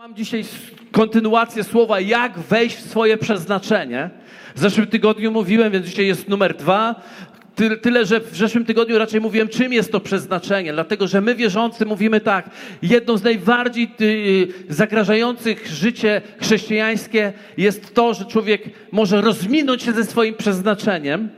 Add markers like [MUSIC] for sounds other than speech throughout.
Mam dzisiaj kontynuację słowa, jak wejść w swoje przeznaczenie. W zeszłym tygodniu mówiłem, więc dzisiaj jest numer dwa. Tyle, że w zeszłym tygodniu raczej mówiłem, czym jest to przeznaczenie. Dlatego, że my wierzący mówimy tak, jedną z najbardziej y, zagrażających życie chrześcijańskie jest to, że człowiek może rozminąć się ze swoim przeznaczeniem.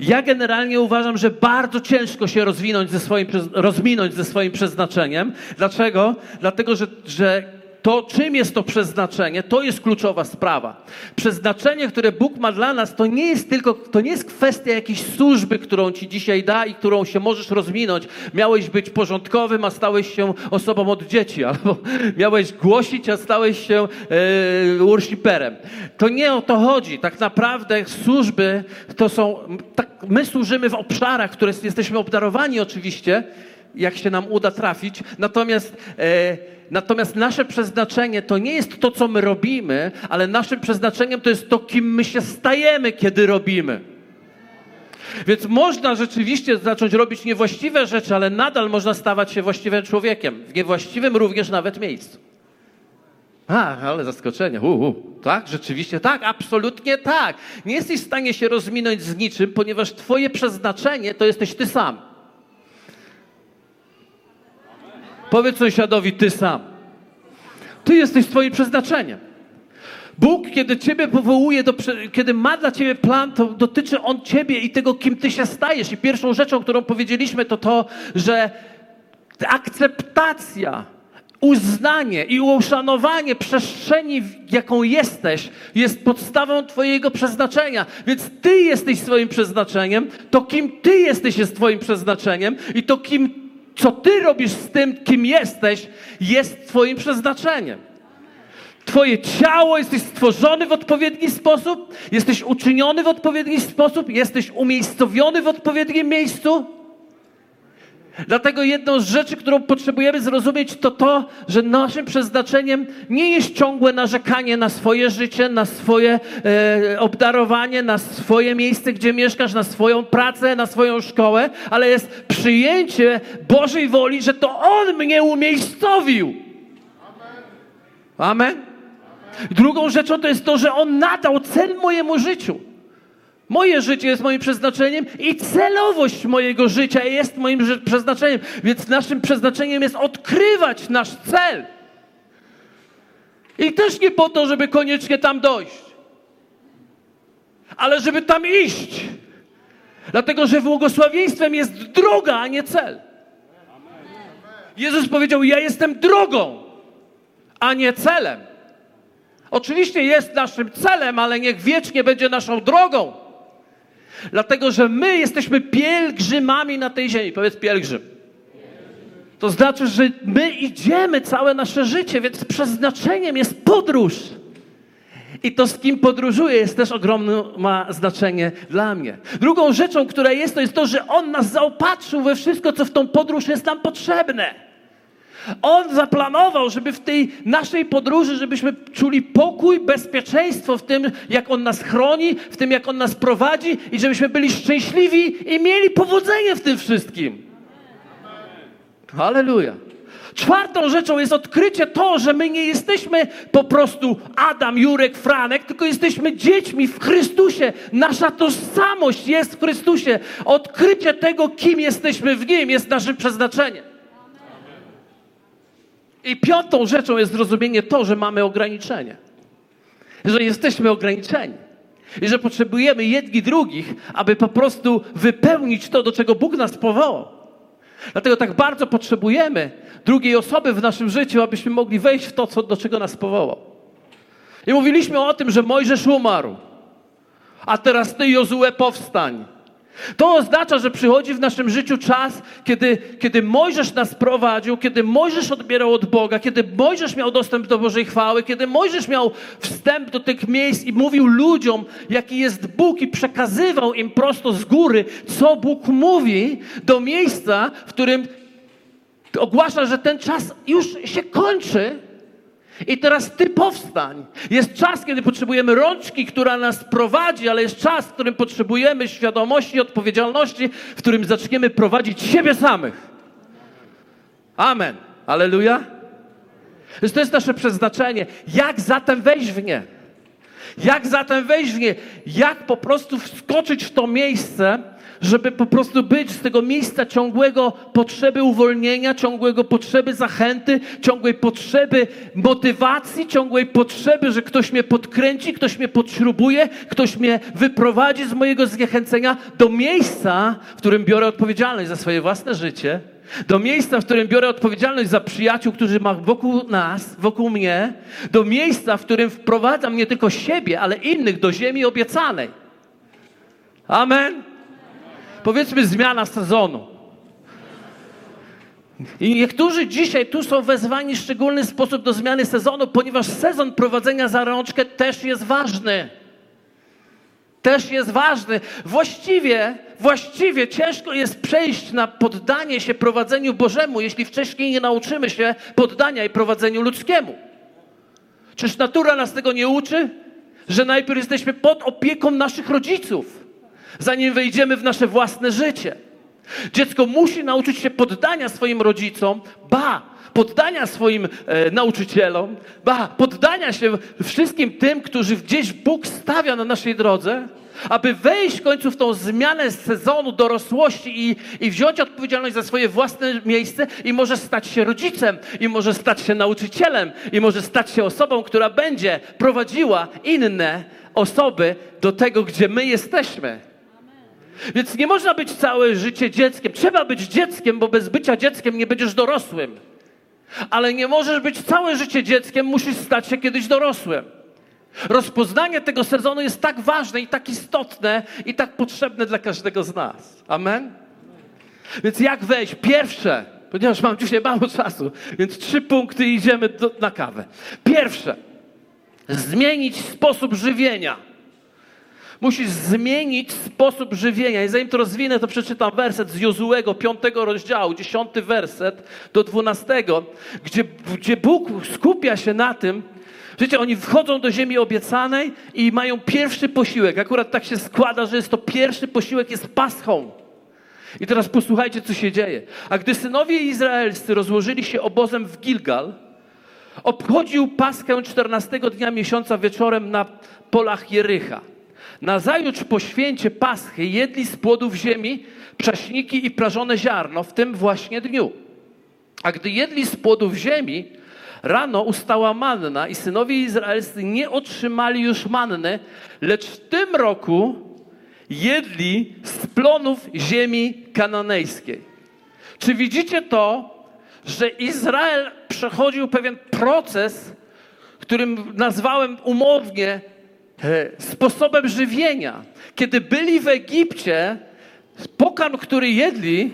Ja generalnie uważam, że bardzo ciężko się rozwinąć ze swoim, rozminąć ze swoim przeznaczeniem. Dlaczego? Dlatego, że, że to, czym jest to przeznaczenie, to jest kluczowa sprawa. Przeznaczenie, które Bóg ma dla nas, to nie jest tylko, to nie jest kwestia jakiejś służby, którą Ci dzisiaj da i którą się możesz rozwinąć. Miałeś być porządkowym, a stałeś się osobą od dzieci, [LAUGHS] albo miałeś głosić, a stałeś się e, worshiperem. To nie o to chodzi. Tak naprawdę służby to są, tak, my służymy w obszarach, które jesteśmy obdarowani oczywiście, jak się nam uda trafić, natomiast e, Natomiast nasze przeznaczenie to nie jest to, co my robimy, ale naszym przeznaczeniem to jest to, kim my się stajemy, kiedy robimy. Więc można rzeczywiście zacząć robić niewłaściwe rzeczy, ale nadal można stawać się właściwym człowiekiem. W niewłaściwym również nawet miejscu. A, ale zaskoczenie. Uh, uh. Tak, rzeczywiście tak, absolutnie tak. Nie jesteś w stanie się rozminąć z niczym, ponieważ Twoje przeznaczenie to jesteś Ty sam. Powiedz sąsiadowi, ty sam. Ty jesteś swoim przeznaczeniem. Bóg, kiedy Ciebie powołuje, do, kiedy ma dla Ciebie plan, to dotyczy On Ciebie i tego, kim Ty się stajesz. I pierwszą rzeczą, którą powiedzieliśmy, to to, że akceptacja, uznanie i uszanowanie przestrzeni, jaką jesteś, jest podstawą Twojego przeznaczenia. Więc Ty jesteś swoim przeznaczeniem, to kim Ty jesteś jest Twoim przeznaczeniem i to kim co ty robisz z tym, kim jesteś, jest Twoim przeznaczeniem. Twoje ciało, jesteś stworzony w odpowiedni sposób, jesteś uczyniony w odpowiedni sposób, jesteś umiejscowiony w odpowiednim miejscu. Dlatego jedną z rzeczy, którą potrzebujemy zrozumieć, to to, że naszym przeznaczeniem nie jest ciągłe narzekanie na swoje życie, na swoje e, obdarowanie, na swoje miejsce, gdzie mieszkasz, na swoją pracę, na swoją szkołę, ale jest przyjęcie Bożej woli, że to On mnie umiejscowił. Amen. Amen. Drugą rzeczą to jest to, że On nadał cel mojemu życiu. Moje życie jest moim przeznaczeniem i celowość mojego życia jest moim przeznaczeniem. Więc naszym przeznaczeniem jest odkrywać nasz cel. I też nie po to, żeby koniecznie tam dojść, ale żeby tam iść. Dlatego, że błogosławieństwem jest droga, a nie cel. Jezus powiedział: Ja jestem drogą, a nie celem. Oczywiście jest naszym celem, ale niech wiecznie będzie naszą drogą. Dlatego, że my jesteśmy pielgrzymami na tej ziemi. Powiedz pielgrzym. To znaczy, że my idziemy całe nasze życie, więc przeznaczeniem jest podróż. I to, z kim podróżuję, jest też ogromne, ma znaczenie dla mnie. Drugą rzeczą, która jest, to jest to, że On nas zaopatrzył we wszystko, co w tą podróż jest nam potrzebne. On zaplanował, żeby w tej naszej podróży, żebyśmy czuli pokój, bezpieczeństwo w tym, jak On nas chroni, w tym, jak On nas prowadzi i żebyśmy byli szczęśliwi i mieli powodzenie w tym wszystkim. Halleluja. Czwartą rzeczą jest odkrycie to, że my nie jesteśmy po prostu Adam, Jurek, Franek, tylko jesteśmy dziećmi w Chrystusie. Nasza tożsamość jest w Chrystusie. Odkrycie tego, kim jesteśmy w Nim, jest naszym przeznaczeniem. I piątą rzeczą jest zrozumienie to, że mamy ograniczenie. Że jesteśmy ograniczeni. I że potrzebujemy jedni drugich, aby po prostu wypełnić to, do czego Bóg nas powołał. Dlatego tak bardzo potrzebujemy drugiej osoby w naszym życiu, abyśmy mogli wejść w to, co, do czego nas powołał. I mówiliśmy o tym, że Mojżesz umarł. A teraz ty, Jozue, powstań. To oznacza, że przychodzi w naszym życiu czas, kiedy, kiedy Mojżesz nas prowadził, kiedy Mojżesz odbierał od Boga, kiedy Mojżesz miał dostęp do Bożej chwały, kiedy Mojżesz miał wstęp do tych miejsc i mówił ludziom, jaki jest Bóg i przekazywał im prosto z góry, co Bóg mówi do miejsca, w którym ogłasza, że ten czas już się kończy i teraz ty powstań. Jest czas, kiedy potrzebujemy rączki, która nas prowadzi, ale jest czas, w którym potrzebujemy świadomości, odpowiedzialności, w którym zaczniemy prowadzić siebie samych. Amen. Aleluja. Więc to jest nasze przeznaczenie. Jak zatem wejść w nie? Jak zatem wejść w nie? Jak po prostu wskoczyć w to miejsce, żeby po prostu być z tego miejsca ciągłego potrzeby uwolnienia, ciągłego potrzeby zachęty, ciągłej potrzeby motywacji, ciągłej potrzeby, że ktoś mnie podkręci, ktoś mnie podśrubuje, ktoś mnie wyprowadzi z mojego zniechęcenia do miejsca, w którym biorę odpowiedzialność za swoje własne życie, do miejsca, w którym biorę odpowiedzialność za przyjaciół, którzy ma wokół nas, wokół mnie, do miejsca, w którym wprowadzam nie tylko siebie, ale innych do ziemi obiecanej. Amen. Powiedzmy zmiana sezonu. I niektórzy dzisiaj tu są wezwani w szczególny sposób do zmiany sezonu, ponieważ sezon prowadzenia za rączkę też jest ważny. Też jest ważny. Właściwie, właściwie ciężko jest przejść na poddanie się prowadzeniu Bożemu, jeśli wcześniej nie nauczymy się poddania i prowadzeniu ludzkiemu. Czyż natura nas tego nie uczy? Że najpierw jesteśmy pod opieką naszych rodziców zanim wejdziemy w nasze własne życie. Dziecko musi nauczyć się poddania swoim rodzicom, ba, poddania swoim e, nauczycielom, ba, poddania się wszystkim tym, którzy gdzieś Bóg stawia na naszej drodze, aby wejść w końcu w tą zmianę sezonu dorosłości i, i wziąć odpowiedzialność za swoje własne miejsce i może stać się rodzicem, i może stać się nauczycielem, i może stać się osobą, która będzie prowadziła inne osoby do tego, gdzie my jesteśmy. Więc nie można być całe życie dzieckiem. Trzeba być dzieckiem, bo bez bycia dzieckiem nie będziesz dorosłym. Ale nie możesz być całe życie dzieckiem, musisz stać się kiedyś dorosłym. Rozpoznanie tego sezonu jest tak ważne i tak istotne i tak potrzebne dla każdego z nas. Amen? Więc jak wejść? Pierwsze, ponieważ mam dzisiaj mało czasu, więc trzy punkty i idziemy do, na kawę. Pierwsze, zmienić sposób żywienia. Musisz zmienić sposób żywienia. I zanim to rozwinę, to przeczytam werset z Jozułego, piątego rozdziału, dziesiąty werset do dwunastego, gdzie, gdzie Bóg skupia się na tym, Wiecie, oni wchodzą do ziemi obiecanej i mają pierwszy posiłek. Akurat tak się składa, że jest to pierwszy posiłek, jest paschą. I teraz posłuchajcie, co się dzieje. A gdy synowie izraelscy rozłożyli się obozem w Gilgal, obchodził paschę 14 dnia miesiąca wieczorem na polach Jericha. Nazajutrz po święcie Paschy jedli z płodów ziemi prześniki i prażone ziarno w tym właśnie dniu. A gdy jedli z płodów ziemi, rano ustała manna i synowie izraelscy nie otrzymali już manny, lecz w tym roku jedli z plonów ziemi kananejskiej. Czy widzicie to, że Izrael przechodził pewien proces, którym nazwałem umownie sposobem żywienia. Kiedy byli w Egipcie, pokarm, który jedli,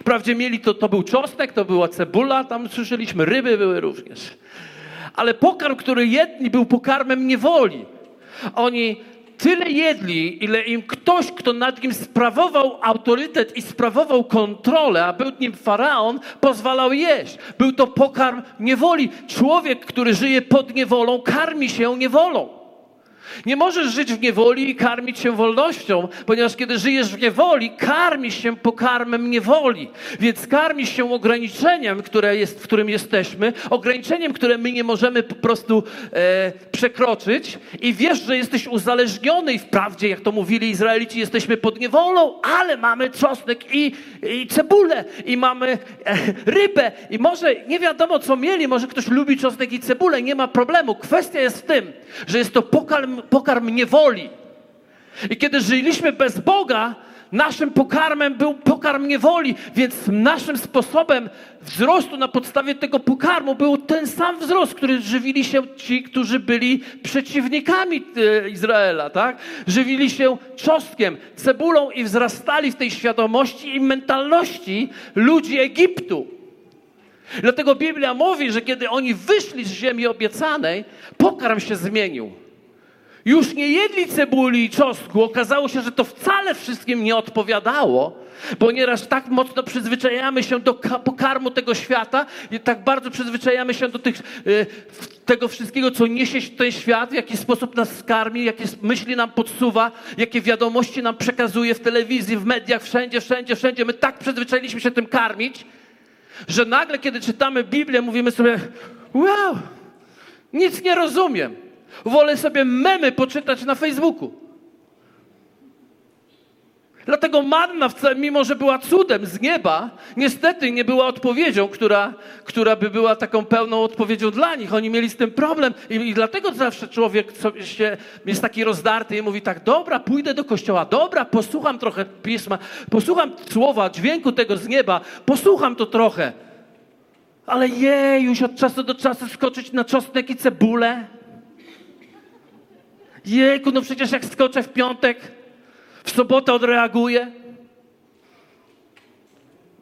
wprawdzie mieli to, to był czosnek, to była cebula, tam słyszeliśmy, ryby były również. Ale pokarm, który jedli, był pokarmem niewoli. Oni tyle jedli, ile im ktoś, kto nad nim sprawował autorytet i sprawował kontrolę, a był nim faraon, pozwalał jeść. Był to pokarm niewoli. Człowiek, który żyje pod niewolą, karmi się niewolą. Nie możesz żyć w niewoli i karmić się wolnością, ponieważ kiedy żyjesz w niewoli, karmisz się pokarmem niewoli. Więc karmisz się ograniczeniem, które jest, w którym jesteśmy, ograniczeniem, które my nie możemy po prostu e, przekroczyć i wiesz, że jesteś uzależniony i wprawdzie, jak to mówili Izraelici, jesteśmy pod niewolą, ale mamy czosnek i, i cebulę i mamy e, rybę i może nie wiadomo, co mieli, może ktoś lubi czosnek i cebulę, nie ma problemu. Kwestia jest w tym, że jest to pokarm pokarm niewoli. I kiedy żyliśmy bez Boga, naszym pokarmem był pokarm niewoli, więc naszym sposobem wzrostu na podstawie tego pokarmu był ten sam wzrost, który żywili się ci, którzy byli przeciwnikami e, Izraela, tak? Żywili się czosnkiem, cebulą i wzrastali w tej świadomości i mentalności ludzi Egiptu. Dlatego Biblia mówi, że kiedy oni wyszli z ziemi obiecanej, pokarm się zmienił. Już nie jedli cebuli i czosnku. Okazało się, że to wcale wszystkim nie odpowiadało, ponieważ tak mocno przyzwyczajamy się do pokarmu tego świata i tak bardzo przyzwyczajamy się do tych, y, tego wszystkiego, co niesie ten świat, w jaki sposób nas skarmi, jakie myśli nam podsuwa, jakie wiadomości nam przekazuje w telewizji, w mediach, wszędzie, wszędzie, wszędzie. My tak przyzwyczailiśmy się tym karmić, że nagle, kiedy czytamy Biblię, mówimy sobie, Wow! Nic nie rozumiem. Wolę sobie memy poczytać na Facebooku. Dlatego manna, mimo że była cudem z nieba, niestety nie była odpowiedzią, która, która by była taką pełną odpowiedzią dla nich. Oni mieli z tym problem i, i dlatego zawsze człowiek się, jest taki rozdarty i mówi tak, dobra, pójdę do kościoła, dobra, posłucham trochę pisma, posłucham słowa, dźwięku tego z nieba, posłucham to trochę. Ale jej, już od czasu do czasu skoczyć na czosnek i cebulę. Jejku, no przecież jak skoczę w piątek, w sobotę odreaguję,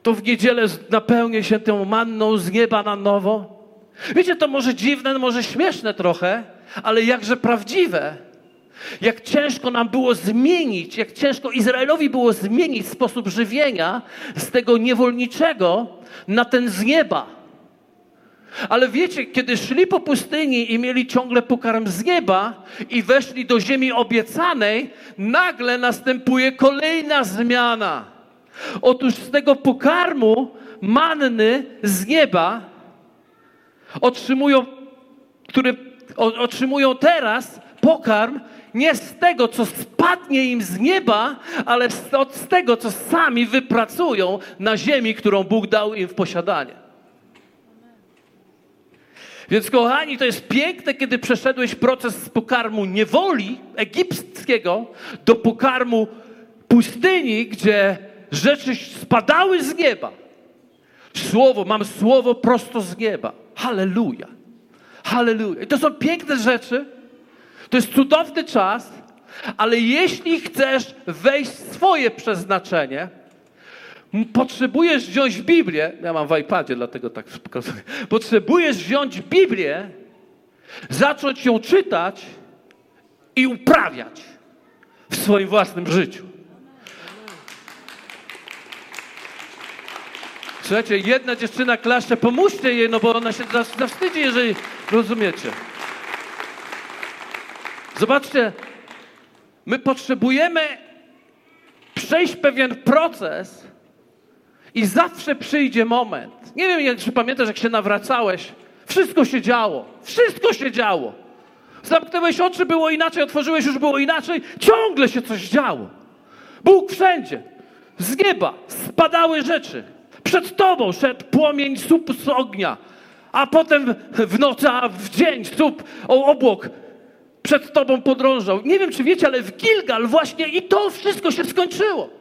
to w niedzielę napełnię się tą manną z nieba na nowo. Wiecie, to może dziwne, może śmieszne trochę, ale jakże prawdziwe. Jak ciężko nam było zmienić, jak ciężko Izraelowi było zmienić sposób żywienia z tego niewolniczego na ten z nieba. Ale wiecie, kiedy szli po pustyni i mieli ciągle pokarm z nieba i weszli do ziemi obiecanej, nagle następuje kolejna zmiana. Otóż z tego pokarmu manny z nieba otrzymują, który otrzymują teraz pokarm nie z tego, co spadnie im z nieba, ale z, z tego, co sami wypracują na ziemi, którą Bóg dał im w posiadanie. Więc kochani, to jest piękne, kiedy przeszedłeś proces z pokarmu niewoli egipskiego do pokarmu pustyni, gdzie rzeczy spadały z nieba. Słowo, mam słowo prosto z nieba. Halleluja. Halleluja. I to są piękne rzeczy. To jest cudowny czas, ale jeśli chcesz wejść w swoje przeznaczenie, Potrzebujesz wziąć Biblię, ja mam w iPadzie, dlatego tak pokazuję. Potrzebujesz wziąć Biblię, zacząć ją czytać i uprawiać w swoim własnym życiu. Słuchajcie, jedna dziewczyna klaszcze, pomóżcie jej, no bo ona się zawstydzi, jeżeli rozumiecie. Zobaczcie, my potrzebujemy przejść pewien proces, i zawsze przyjdzie moment. Nie wiem, czy pamiętasz, jak się nawracałeś. Wszystko się działo. Wszystko się działo. Zamknąłeś oczy, było inaczej, otworzyłeś, już było inaczej. Ciągle się coś działo. Bóg wszędzie. Z nieba spadały rzeczy. Przed tobą szedł płomień sup z ognia. A potem w nocy, a w dzień sup, obłok przed tobą podrążał. Nie wiem, czy wiecie, ale w Gilgal właśnie i to wszystko się skończyło.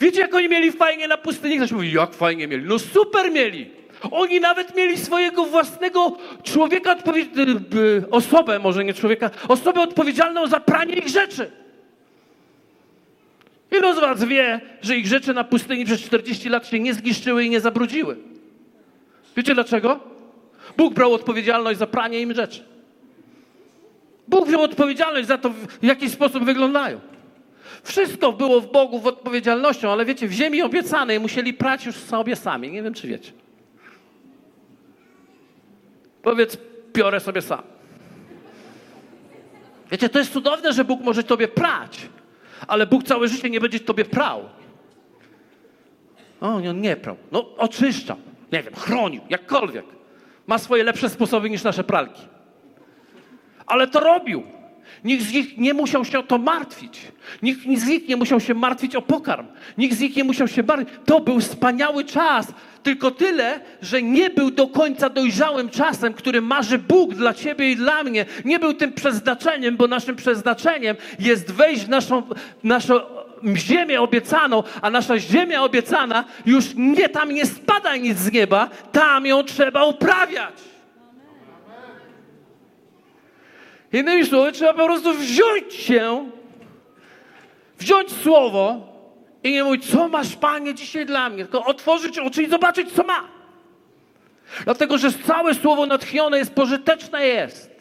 Wiecie, jak oni mieli fajnie na pustyni? Ktoś mówi, jak fajnie mieli. No super mieli. Oni nawet mieli swojego własnego człowieka, osobę, może nie człowieka, osobę odpowiedzialną za pranie ich rzeczy. Ilu z was wie, że ich rzeczy na pustyni przez 40 lat się nie zniszczyły i nie zabrudziły? Wiecie dlaczego? Bóg brał odpowiedzialność za pranie im rzeczy. Bóg wziął odpowiedzialność za to, w jaki sposób wyglądają. Wszystko było w Bogu w odpowiedzialnością, ale wiecie, w ziemi obiecanej musieli prać już sobie sami. Nie wiem, czy wiecie. Powiedz, piorę sobie sam. Wiecie, to jest cudowne, że Bóg może tobie prać, ale Bóg całe życie nie będzie tobie prał. O, on nie prał. No, oczyszczał. Nie wiem, chronił, jakkolwiek. Ma swoje lepsze sposoby niż nasze pralki. Ale to robił. Nikt z nich nie musiał się o to martwić. Nikt z nich nie musiał się martwić o pokarm. Nikt z nich nie musiał się martwić. To był wspaniały czas. Tylko tyle, że nie był do końca dojrzałym czasem, który marzy Bóg dla ciebie i dla mnie. Nie był tym przeznaczeniem, bo naszym przeznaczeniem jest wejść w naszą, naszą ziemię obiecaną, a nasza ziemia obiecana już nie tam nie spada nic z nieba, tam ją trzeba uprawiać. Innymi słowy, trzeba po prostu wziąć się, wziąć słowo i nie mówić, co masz, Panie, dzisiaj dla mnie, tylko otworzyć oczy i zobaczyć, co ma. Dlatego, że całe słowo natchnione jest pożyteczne jest.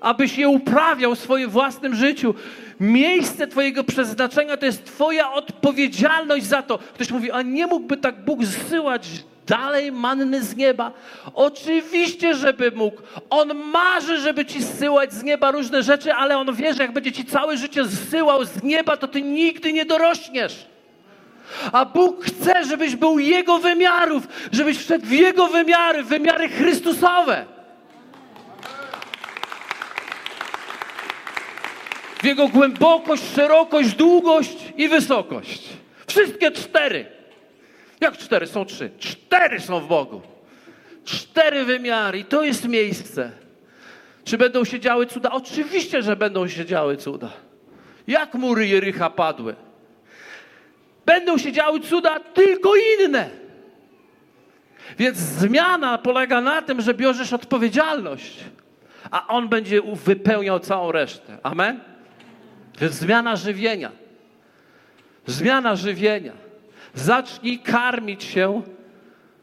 Abyś je uprawiał w swoim własnym życiu. Miejsce Twojego przeznaczenia to jest Twoja odpowiedzialność za to. Ktoś mówi, a nie mógłby tak Bóg zsyłać dalej manny z nieba? Oczywiście, żeby mógł. On marzy, żeby ci zsyłać z nieba różne rzeczy, ale on wie, że jak będzie ci całe życie zsyłał z nieba, to ty nigdy nie dorośniesz. A Bóg chce, żebyś był Jego wymiarów, żebyś wszedł w Jego wymiary, wymiary Chrystusowe. W Jego głębokość, szerokość, długość i wysokość. Wszystkie cztery. Jak cztery? Są trzy. Cztery są w Bogu. Cztery wymiary i to jest miejsce. Czy będą się działy cuda? Oczywiście, że będą się działy cuda. Jak mury Jericha padły? Będą się działy cuda tylko inne. Więc zmiana polega na tym, że bierzesz odpowiedzialność, a On będzie wypełniał całą resztę. Amen? Więc zmiana żywienia. Zmiana żywienia. Zacznij karmić się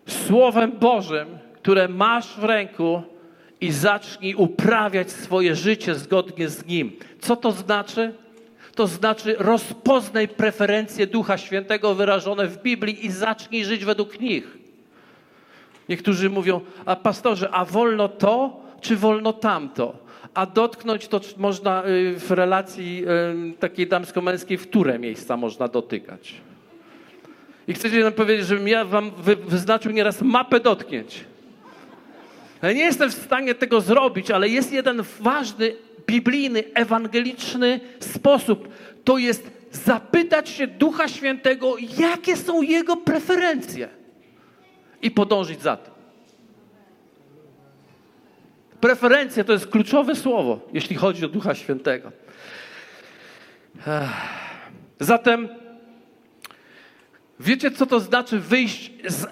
Słowem Bożym, które masz w ręku i zacznij uprawiać swoje życie zgodnie z Nim. Co to znaczy? To znaczy rozpoznaj preferencje Ducha Świętego wyrażone w Biblii i zacznij żyć według nich. Niektórzy mówią, a pastorze, a wolno to, czy wolno tamto? A dotknąć to można y, w relacji y, takiej damsko-męskiej, w które miejsca można dotykać. I chcecie nam powiedzieć, żebym ja wam wyznaczył nieraz mapę dotknięć. Ja nie jestem w stanie tego zrobić, ale jest jeden ważny, biblijny, ewangeliczny sposób. To jest zapytać się Ducha Świętego, jakie są Jego preferencje i podążyć za tym. Preferencje to jest kluczowe słowo, jeśli chodzi o Ducha Świętego. Zatem wiecie, co to znaczy wyjść z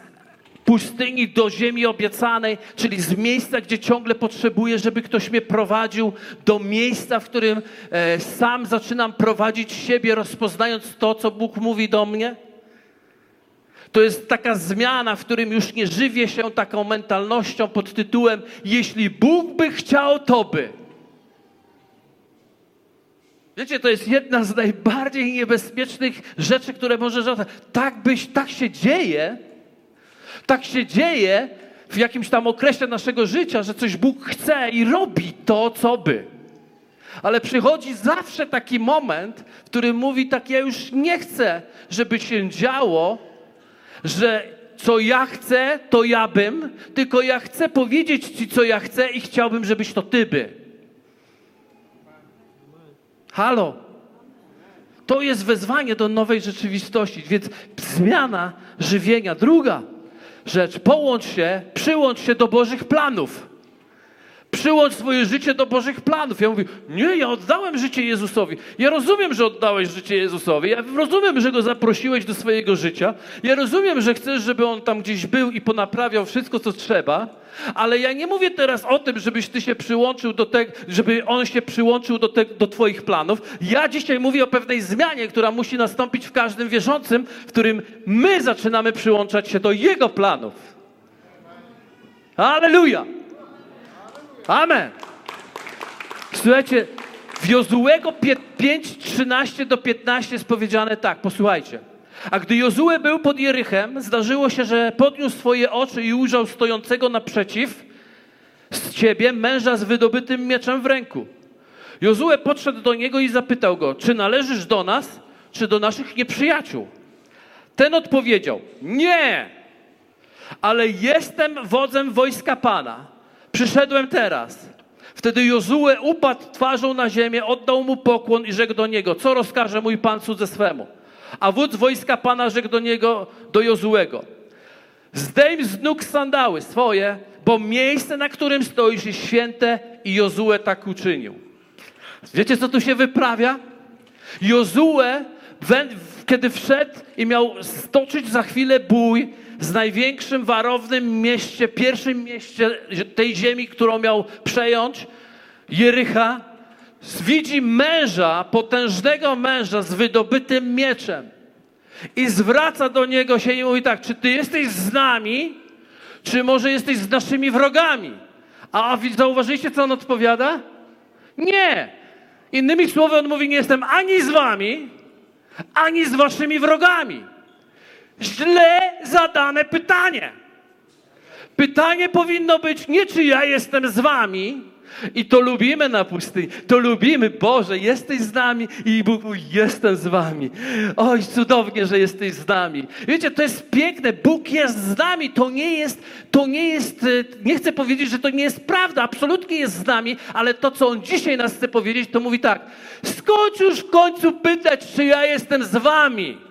pustyni do ziemi obiecanej, czyli z miejsca, gdzie ciągle potrzebuję, żeby ktoś mnie prowadził, do miejsca, w którym e, sam zaczynam prowadzić siebie, rozpoznając to, co Bóg mówi do mnie? To jest taka zmiana, w którym już nie żywię się taką mentalnością pod tytułem: Jeśli Bóg by chciał, to by. Wiecie, to jest jedna z najbardziej niebezpiecznych rzeczy, które może żadać. Tak byś, tak się dzieje, tak się dzieje w jakimś tam okresie naszego życia, że coś Bóg chce i robi to, co by. Ale przychodzi zawsze taki moment, w którym mówi tak, ja już nie chcę, żeby się działo, że co ja chcę, to ja bym, tylko ja chcę powiedzieć Ci, co ja chcę i chciałbym, żebyś to Ty by. Halo. To jest wezwanie do nowej rzeczywistości, więc zmiana żywienia. Druga rzecz, połącz się, przyłącz się do Bożych planów. Przyłącz swoje życie do Bożych planów. Ja mówię, nie, ja oddałem życie Jezusowi. Ja rozumiem, że oddałeś życie Jezusowi. Ja rozumiem, że Go zaprosiłeś do swojego życia. Ja rozumiem, że chcesz, żeby On tam gdzieś był i ponaprawiał wszystko, co trzeba. Ale ja nie mówię teraz o tym, żebyś Ty się przyłączył do tego, żeby On się przyłączył do, te, do Twoich planów. Ja dzisiaj mówię o pewnej zmianie, która musi nastąpić w każdym wierzącym, w którym my zaczynamy przyłączać się do Jego planów. Aleluja! Amen. Słuchajcie, w Jozułego 5, 13 do 15 jest powiedziane tak, posłuchajcie. A gdy Jozue był pod Jerychem, zdarzyło się, że podniósł swoje oczy i ujrzał stojącego naprzeciw z ciebie męża z wydobytym mieczem w ręku. Jozue podszedł do niego i zapytał go, czy należysz do nas, czy do naszych nieprzyjaciół? Ten odpowiedział, nie, ale jestem wodzem wojska Pana Przyszedłem teraz. Wtedy Jozue upadł twarzą na ziemię, oddał mu pokłon i rzekł do niego, co rozkaże mój pan cudze swemu? A wódz wojska pana rzekł do niego, do Jozuego, zdejm z nóg sandały swoje, bo miejsce, na którym stoisz jest święte i Jozue tak uczynił. Wiecie, co tu się wyprawia? Jozue, kiedy wszedł i miał stoczyć za chwilę bój, z największym warownym mieście, pierwszym mieście tej ziemi, którą miał przejąć, Jericha, widzi męża, potężnego męża z wydobytym mieczem. I zwraca do niego się i mówi tak, czy ty jesteś z nami, czy może jesteś z naszymi wrogami? A zauważyliście, co on odpowiada? Nie. Innymi słowy, on mówi, nie jestem ani z wami, ani z waszymi wrogami źle zadane pytanie. Pytanie powinno być nie, czy ja jestem z wami, I to lubimy na pustyni. To lubimy, Boże, jesteś z nami i Bóg mówi, jestem z wami. Oj, cudownie, że jesteś z nami. Wiecie, to jest piękne. Bóg jest z nami. To nie jest, to nie jest, e, nie chcę powiedzieć, że to nie jest prawda. Absolutnie jest z nami, ale to, co On dzisiaj nas chce powiedzieć, to mówi tak. Skończ już w końcu pytać, czy ja jestem z wami.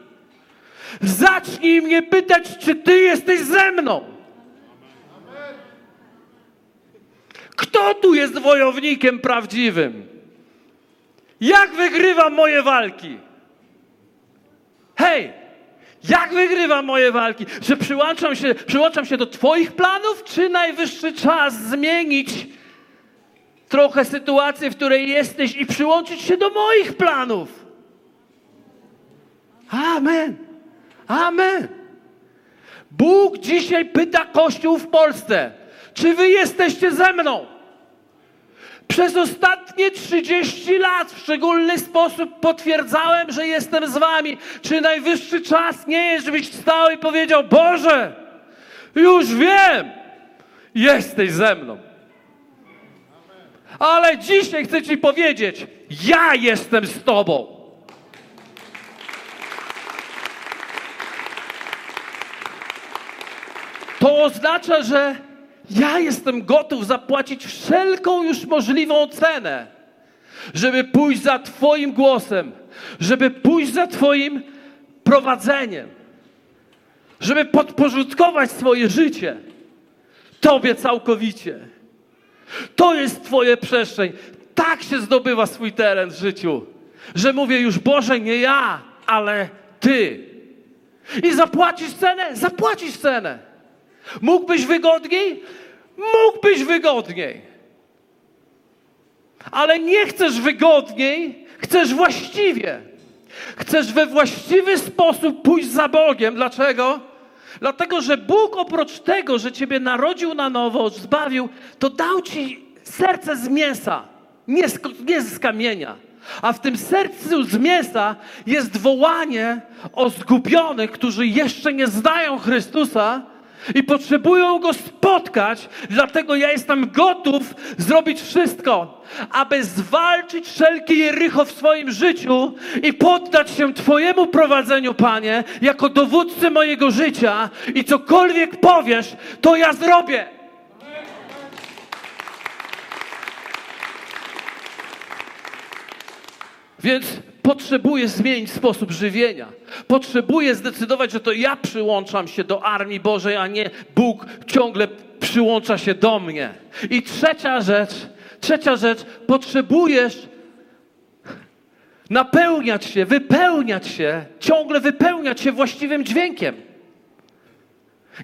Zacznij mnie pytać, czy ty jesteś ze mną. Kto tu jest wojownikiem prawdziwym? Jak wygrywam moje walki? Hej, jak wygrywam moje walki? Że przyłączam się, przyłączam się do Twoich planów, czy najwyższy czas zmienić trochę sytuację, w której jesteś i przyłączyć się do moich planów? Amen. Amen. Bóg dzisiaj pyta Kościół w Polsce, czy wy jesteście ze mną? Przez ostatnie 30 lat w szczególny sposób potwierdzałem, że jestem z wami. Czy najwyższy czas nie jest, żebyś wstał i powiedział: Boże, już wiem, jesteś ze mną. Ale dzisiaj chcę Ci powiedzieć: Ja jestem z Tobą. To oznacza, że ja jestem gotów zapłacić wszelką już możliwą cenę, żeby pójść za Twoim głosem, żeby pójść za Twoim prowadzeniem, żeby podporządkować swoje życie Tobie całkowicie. To jest Twoje przestrzeń. Tak się zdobywa swój teren w życiu, że mówię już Boże, nie ja, ale Ty. I zapłacisz cenę? Zapłacisz cenę. Mógłbyś wygodniej? Mógłbyś wygodniej. Ale nie chcesz wygodniej, chcesz właściwie. Chcesz we właściwy sposób pójść za Bogiem. Dlaczego? Dlatego, że Bóg oprócz tego, że Ciebie narodził na nowo, zbawił, to dał Ci serce z mięsa, nie z, nie z kamienia. A w tym sercu z mięsa jest wołanie o zgubionych, którzy jeszcze nie znają Chrystusa, i potrzebują go spotkać, dlatego ja jestem gotów zrobić wszystko, aby zwalczyć wszelkie Jericho w swoim życiu i poddać się Twojemu prowadzeniu, Panie, jako dowódcy mojego życia i cokolwiek powiesz, to ja zrobię. Więc potrzebuję zmienić sposób żywienia. Potrzebuję zdecydować, że to ja przyłączam się do armii Bożej, a nie Bóg ciągle przyłącza się do mnie. I trzecia rzecz, trzecia rzecz, potrzebujesz napełniać się, wypełniać się, ciągle wypełniać się właściwym dźwiękiem.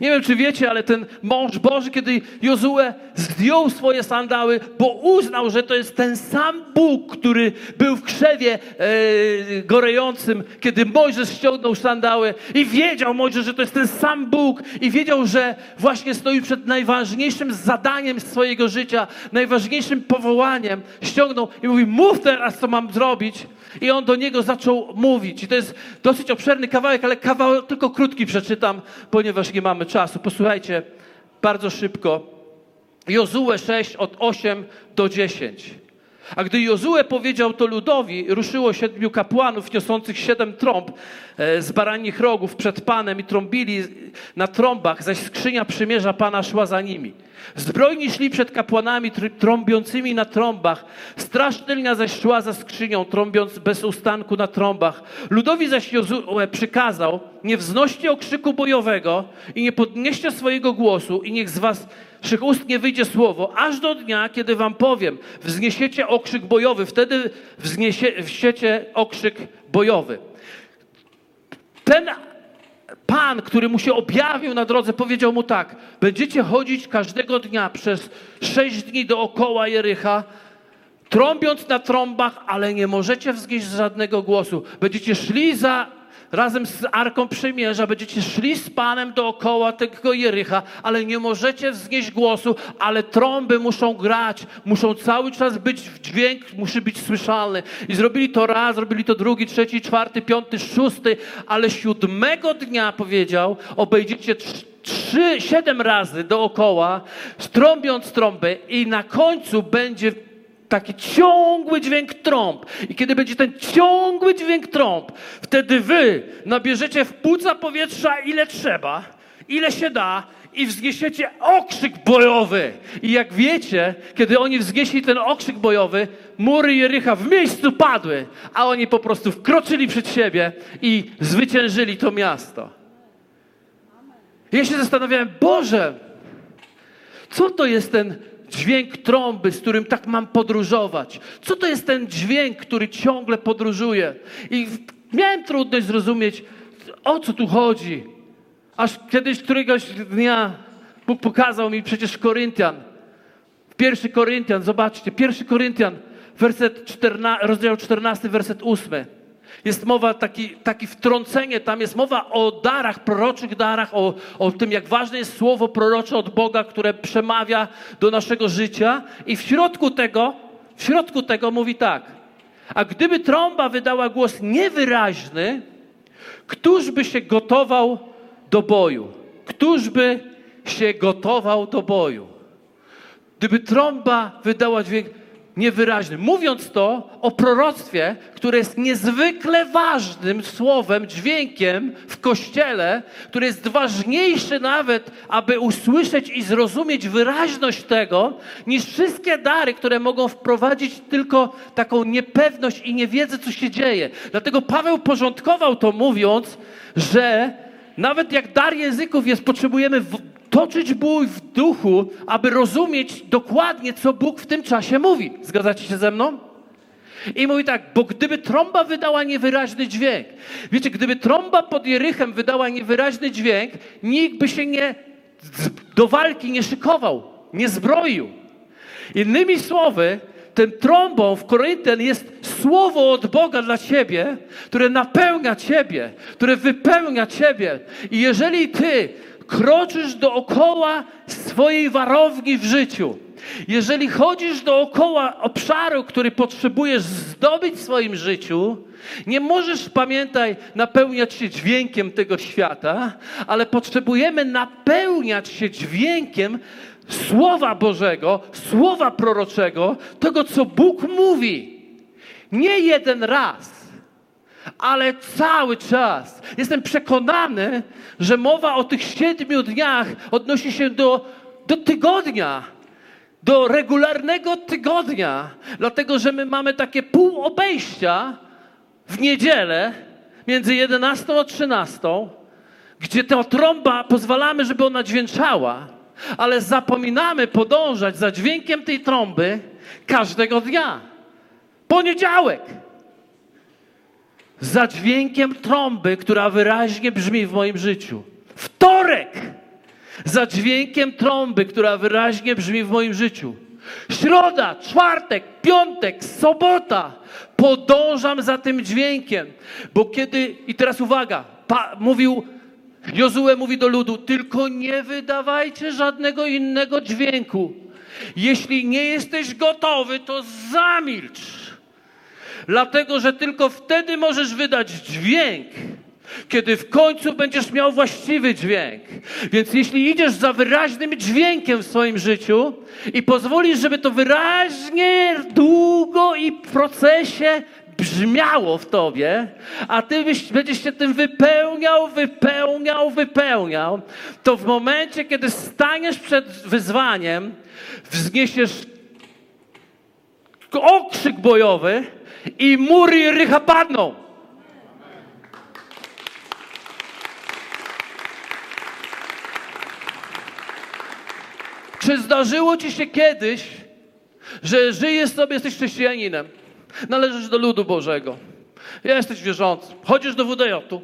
Nie wiem, czy wiecie, ale ten mąż Boży, kiedy Jozue zdjął swoje sandały, bo uznał, że to jest ten sam Bóg, który był w krzewie e, gorejącym, kiedy Mojżesz ściągnął sandały i wiedział Mojżesz, że to jest ten sam Bóg i wiedział, że właśnie stoi przed najważniejszym zadaniem swojego życia, najważniejszym powołaniem. Ściągnął i mówi, mów teraz, co mam zrobić. I on do niego zaczął mówić. I to jest dosyć obszerny kawałek, ale kawałek tylko krótki przeczytam, ponieważ nie mamy czasu. Posłuchajcie bardzo szybko. Jozue 6 od 8 do 10. A gdy Jozue powiedział to ludowi, ruszyło siedmiu kapłanów niosących siedem trąb e, z baranich rogów przed Panem i trąbili na trąbach, zaś skrzynia przymierza Pana szła za nimi. Zbrojni szli przed kapłanami trąbiącymi na trąbach. Straż tylnia zaś szła za skrzynią, trąbiąc bez ustanku na trąbach. Ludowi zaś Jozue przykazał, nie wznoście okrzyku bojowego i nie podnieście swojego głosu i niech z was Waszych ust nie wyjdzie słowo, aż do dnia, kiedy wam powiem, wzniesiecie okrzyk bojowy, wtedy wzniesiecie okrzyk bojowy. Ten Pan, który mu się objawił na drodze, powiedział mu tak: Będziecie chodzić każdego dnia przez sześć dni dookoła Jericha, trąbiąc na trąbach, ale nie możecie wznieść żadnego głosu. Będziecie szli za razem z Arką Przymierza będziecie szli z Panem dookoła tego Jericha, ale nie możecie wznieść głosu, ale trąby muszą grać, muszą cały czas być, dźwięk musi być słyszalny. I zrobili to raz, zrobili to drugi, trzeci, czwarty, piąty, szósty, ale siódmego dnia powiedział, obejdziecie trzy, siedem razy dookoła, strąbiąc trąbę i na końcu będzie taki ciągły dźwięk trąb. I kiedy będzie ten ciągły dźwięk trąb, wtedy wy nabierzecie w płuca powietrza ile trzeba, ile się da i wzniesiecie okrzyk bojowy. I jak wiecie, kiedy oni wznieśli ten okrzyk bojowy, mury Jericha w miejscu padły, a oni po prostu wkroczyli przed siebie i zwyciężyli to miasto. Ja się zastanawiałem, Boże, co to jest ten dźwięk trąby, z którym tak mam podróżować? Co to jest ten dźwięk, który ciągle podróżuje? I miałem trudność zrozumieć, o co tu chodzi. Aż kiedyś któregoś dnia Bóg pokazał mi przecież Koryntian. Pierwszy Koryntian, zobaczcie, pierwszy Koryntian, werset 14, rozdział 14, werset 8. Jest mowa, taki, taki wtrącenie, tam jest mowa o darach, proroczych darach, o, o tym, jak ważne jest słowo prorocze od Boga, które przemawia do naszego życia. I w środku tego, w środku tego mówi tak. A gdyby trąba wydała głos niewyraźny, któż by się gotował do boju? Któż by się gotował do boju? Gdyby trąba wydała dźwięk, niewyraźny. Mówiąc to o proroctwie, które jest niezwykle ważnym słowem, dźwiękiem w kościele, który jest ważniejszy nawet, aby usłyszeć i zrozumieć wyraźność tego, niż wszystkie dary, które mogą wprowadzić tylko taką niepewność i niewiedzę, co się dzieje. Dlatego Paweł porządkował to mówiąc, że nawet jak dar języków jest, potrzebujemy toczyć bój w duchu, aby rozumieć dokładnie, co Bóg w tym czasie mówi. Zgadzacie się ze mną? I mówi tak, bo gdyby trąba wydała niewyraźny dźwięk, wiecie, gdyby trąba pod Jerychem wydała niewyraźny dźwięk, nikt by się nie do walki nie szykował, nie zbroił. Innymi słowy, ten trąbą w Koryntian jest słowo od Boga dla ciebie, które napełnia ciebie, które wypełnia ciebie. I jeżeli ty kroczysz dookoła swojej warowni w życiu, jeżeli chodzisz dookoła obszaru, który potrzebujesz zdobyć w swoim życiu, nie możesz, pamiętaj, napełniać się dźwiękiem tego świata, ale potrzebujemy napełniać się dźwiękiem Słowa Bożego, Słowa proroczego, tego, co Bóg mówi. Nie jeden raz ale cały czas jestem przekonany, że mowa o tych siedmiu dniach odnosi się do, do tygodnia, do regularnego tygodnia, dlatego że my mamy takie pół obejścia w niedzielę między 11 a 13, gdzie ta trąba pozwalamy, żeby ona dźwięczała, ale zapominamy podążać za dźwiękiem tej trąby każdego dnia. Poniedziałek za dźwiękiem trąby, która wyraźnie brzmi w moim życiu. Wtorek za dźwiękiem trąby, która wyraźnie brzmi w moim życiu. Środa, czwartek, piątek, sobota. Podążam za tym dźwiękiem, bo kiedy, i teraz uwaga, pa, mówił, Jozue mówi do ludu, tylko nie wydawajcie żadnego innego dźwięku. Jeśli nie jesteś gotowy, to zamilcz. Dlatego, że tylko wtedy możesz wydać dźwięk, kiedy w końcu będziesz miał właściwy dźwięk. Więc jeśli idziesz za wyraźnym dźwiękiem w swoim życiu i pozwolisz, żeby to wyraźnie, długo i w procesie brzmiało w tobie, a ty będziesz się tym wypełniał, wypełniał, wypełniał, to w momencie, kiedy staniesz przed wyzwaniem, wzniesiesz okrzyk bojowy, i mury Jericha padną. Czy zdarzyło ci się kiedyś, że żyjesz sobie, jesteś chrześcijaninem, należysz do ludu Bożego, jesteś wierzący, chodzisz do WDJ-u,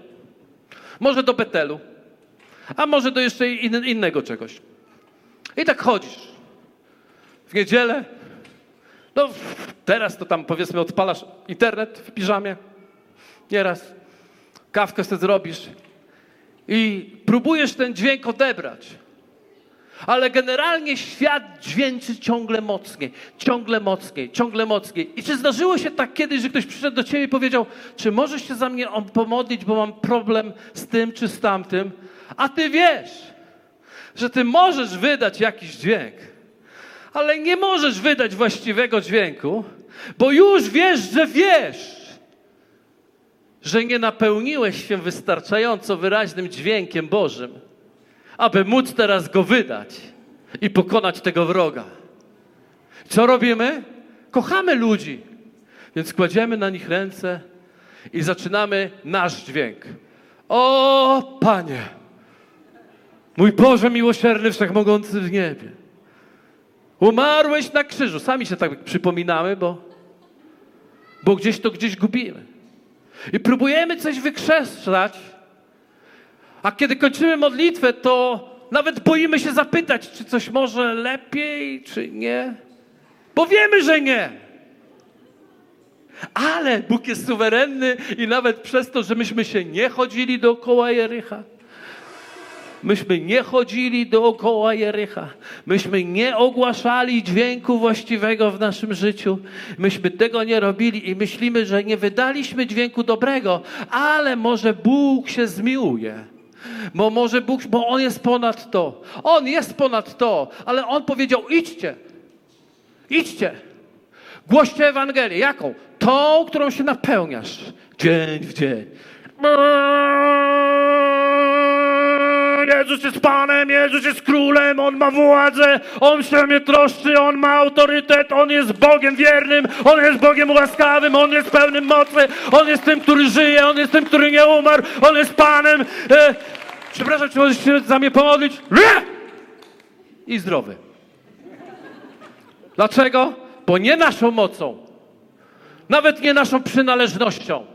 może do Betelu, a może do jeszcze in, innego czegoś. I tak chodzisz. W niedzielę no teraz to tam powiedzmy odpalasz internet w piżamie, nieraz, kawkę sobie zrobisz i próbujesz ten dźwięk odebrać. Ale generalnie świat dźwięczy ciągle mocniej, ciągle mocniej, ciągle mocniej. I czy zdarzyło się tak kiedyś, że ktoś przyszedł do ciebie i powiedział, czy możesz się za mnie pomodlić, bo mam problem z tym czy z tamtym? A ty wiesz, że ty możesz wydać jakiś dźwięk, ale nie możesz wydać właściwego dźwięku, bo już wiesz, że wiesz, że nie napełniłeś się wystarczająco wyraźnym dźwiękiem Bożym, aby móc teraz go wydać i pokonać tego wroga. Co robimy? Kochamy ludzi, więc kładziemy na nich ręce i zaczynamy nasz dźwięk. O Panie, mój Boże miłosierny, wszechmogący w niebie. Umarłeś na krzyżu. Sami się tak przypominamy, bo, bo gdzieś to gdzieś gubimy. I próbujemy coś wykrzeszać, a kiedy kończymy modlitwę, to nawet boimy się zapytać, czy coś może lepiej, czy nie. Bo wiemy, że nie. Ale Bóg jest suwerenny i nawet przez to, że myśmy się nie chodzili dookoła Jericha, myśmy nie chodzili dookoła Jericha, myśmy nie ogłaszali dźwięku właściwego w naszym życiu, myśmy tego nie robili i myślimy, że nie wydaliśmy dźwięku dobrego, ale może Bóg się zmiłuje. Bo może Bóg, bo On jest ponad to. On jest ponad to, ale On powiedział: idźcie. Idźcie. Głoście Ewangelię. Jaką? Tą, którą się napełniasz dzień w dzień. Jezus jest Panem, Jezus jest Królem, On ma władzę, On się mnie troszczy, On ma autorytet, On jest Bogiem wiernym, On jest Bogiem łaskawym, On jest pełnym mocy, On jest tym, który żyje, On jest tym, który nie umarł, On jest Panem. E, przepraszam, czy możesz się za mnie pomodlić? I zdrowy. Dlaczego? Bo nie naszą mocą, nawet nie naszą przynależnością,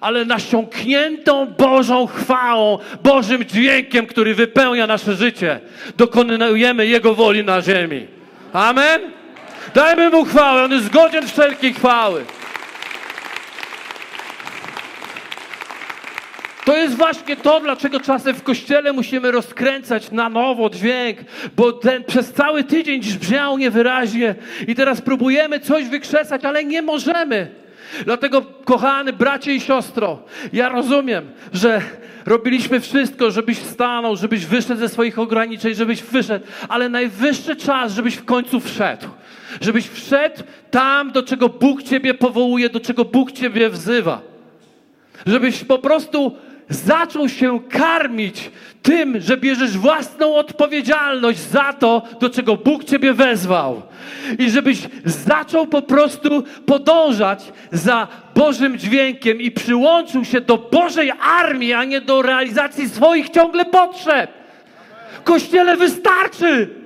ale nasiąkniętą Bożą chwałą, Bożym dźwiękiem, który wypełnia nasze życie, dokonujemy Jego woli na ziemi. Amen? Dajmy Mu chwałę, On jest godzien wszelkiej chwały. To jest właśnie to, dlaczego czasem w kościele musimy rozkręcać na nowo dźwięk, bo ten przez cały tydzień brzmiał niewyraźnie i teraz próbujemy coś wykrzesać, ale nie możemy. Dlatego, kochany bracie i siostro, ja rozumiem, że robiliśmy wszystko, żebyś stanął, żebyś wyszedł ze swoich ograniczeń, żebyś wyszedł, ale najwyższy czas, żebyś w końcu wszedł. Żebyś wszedł tam, do czego Bóg Ciebie powołuje, do czego Bóg Ciebie wzywa. Żebyś po prostu zaczął się karmić tym, że bierzesz własną odpowiedzialność za to, do czego Bóg Ciebie wezwał. I żebyś zaczął po prostu podążać za Bożym dźwiękiem i przyłączył się do Bożej armii, a nie do realizacji swoich ciągle potrzeb. Kościele wystarczy.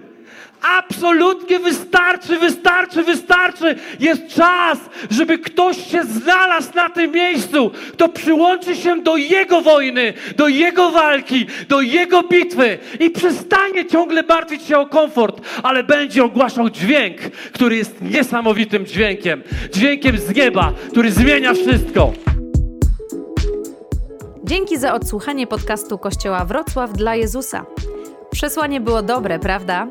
Absolutnie wystarczy, wystarczy, wystarczy. Jest czas, żeby ktoś się znalazł na tym miejscu, kto przyłączy się do Jego wojny, do Jego walki, do Jego bitwy i przestanie ciągle martwić się o komfort, ale będzie ogłaszał dźwięk, który jest niesamowitym dźwiękiem. Dźwiękiem z nieba, który zmienia wszystko. Dzięki za odsłuchanie podcastu Kościoła Wrocław dla Jezusa. Przesłanie było dobre, prawda?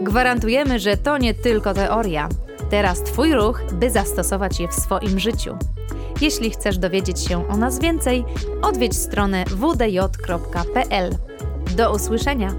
Gwarantujemy, że to nie tylko teoria. Teraz Twój ruch, by zastosować je w swoim życiu. Jeśli chcesz dowiedzieć się o nas więcej, odwiedź stronę wdj.pl. Do usłyszenia!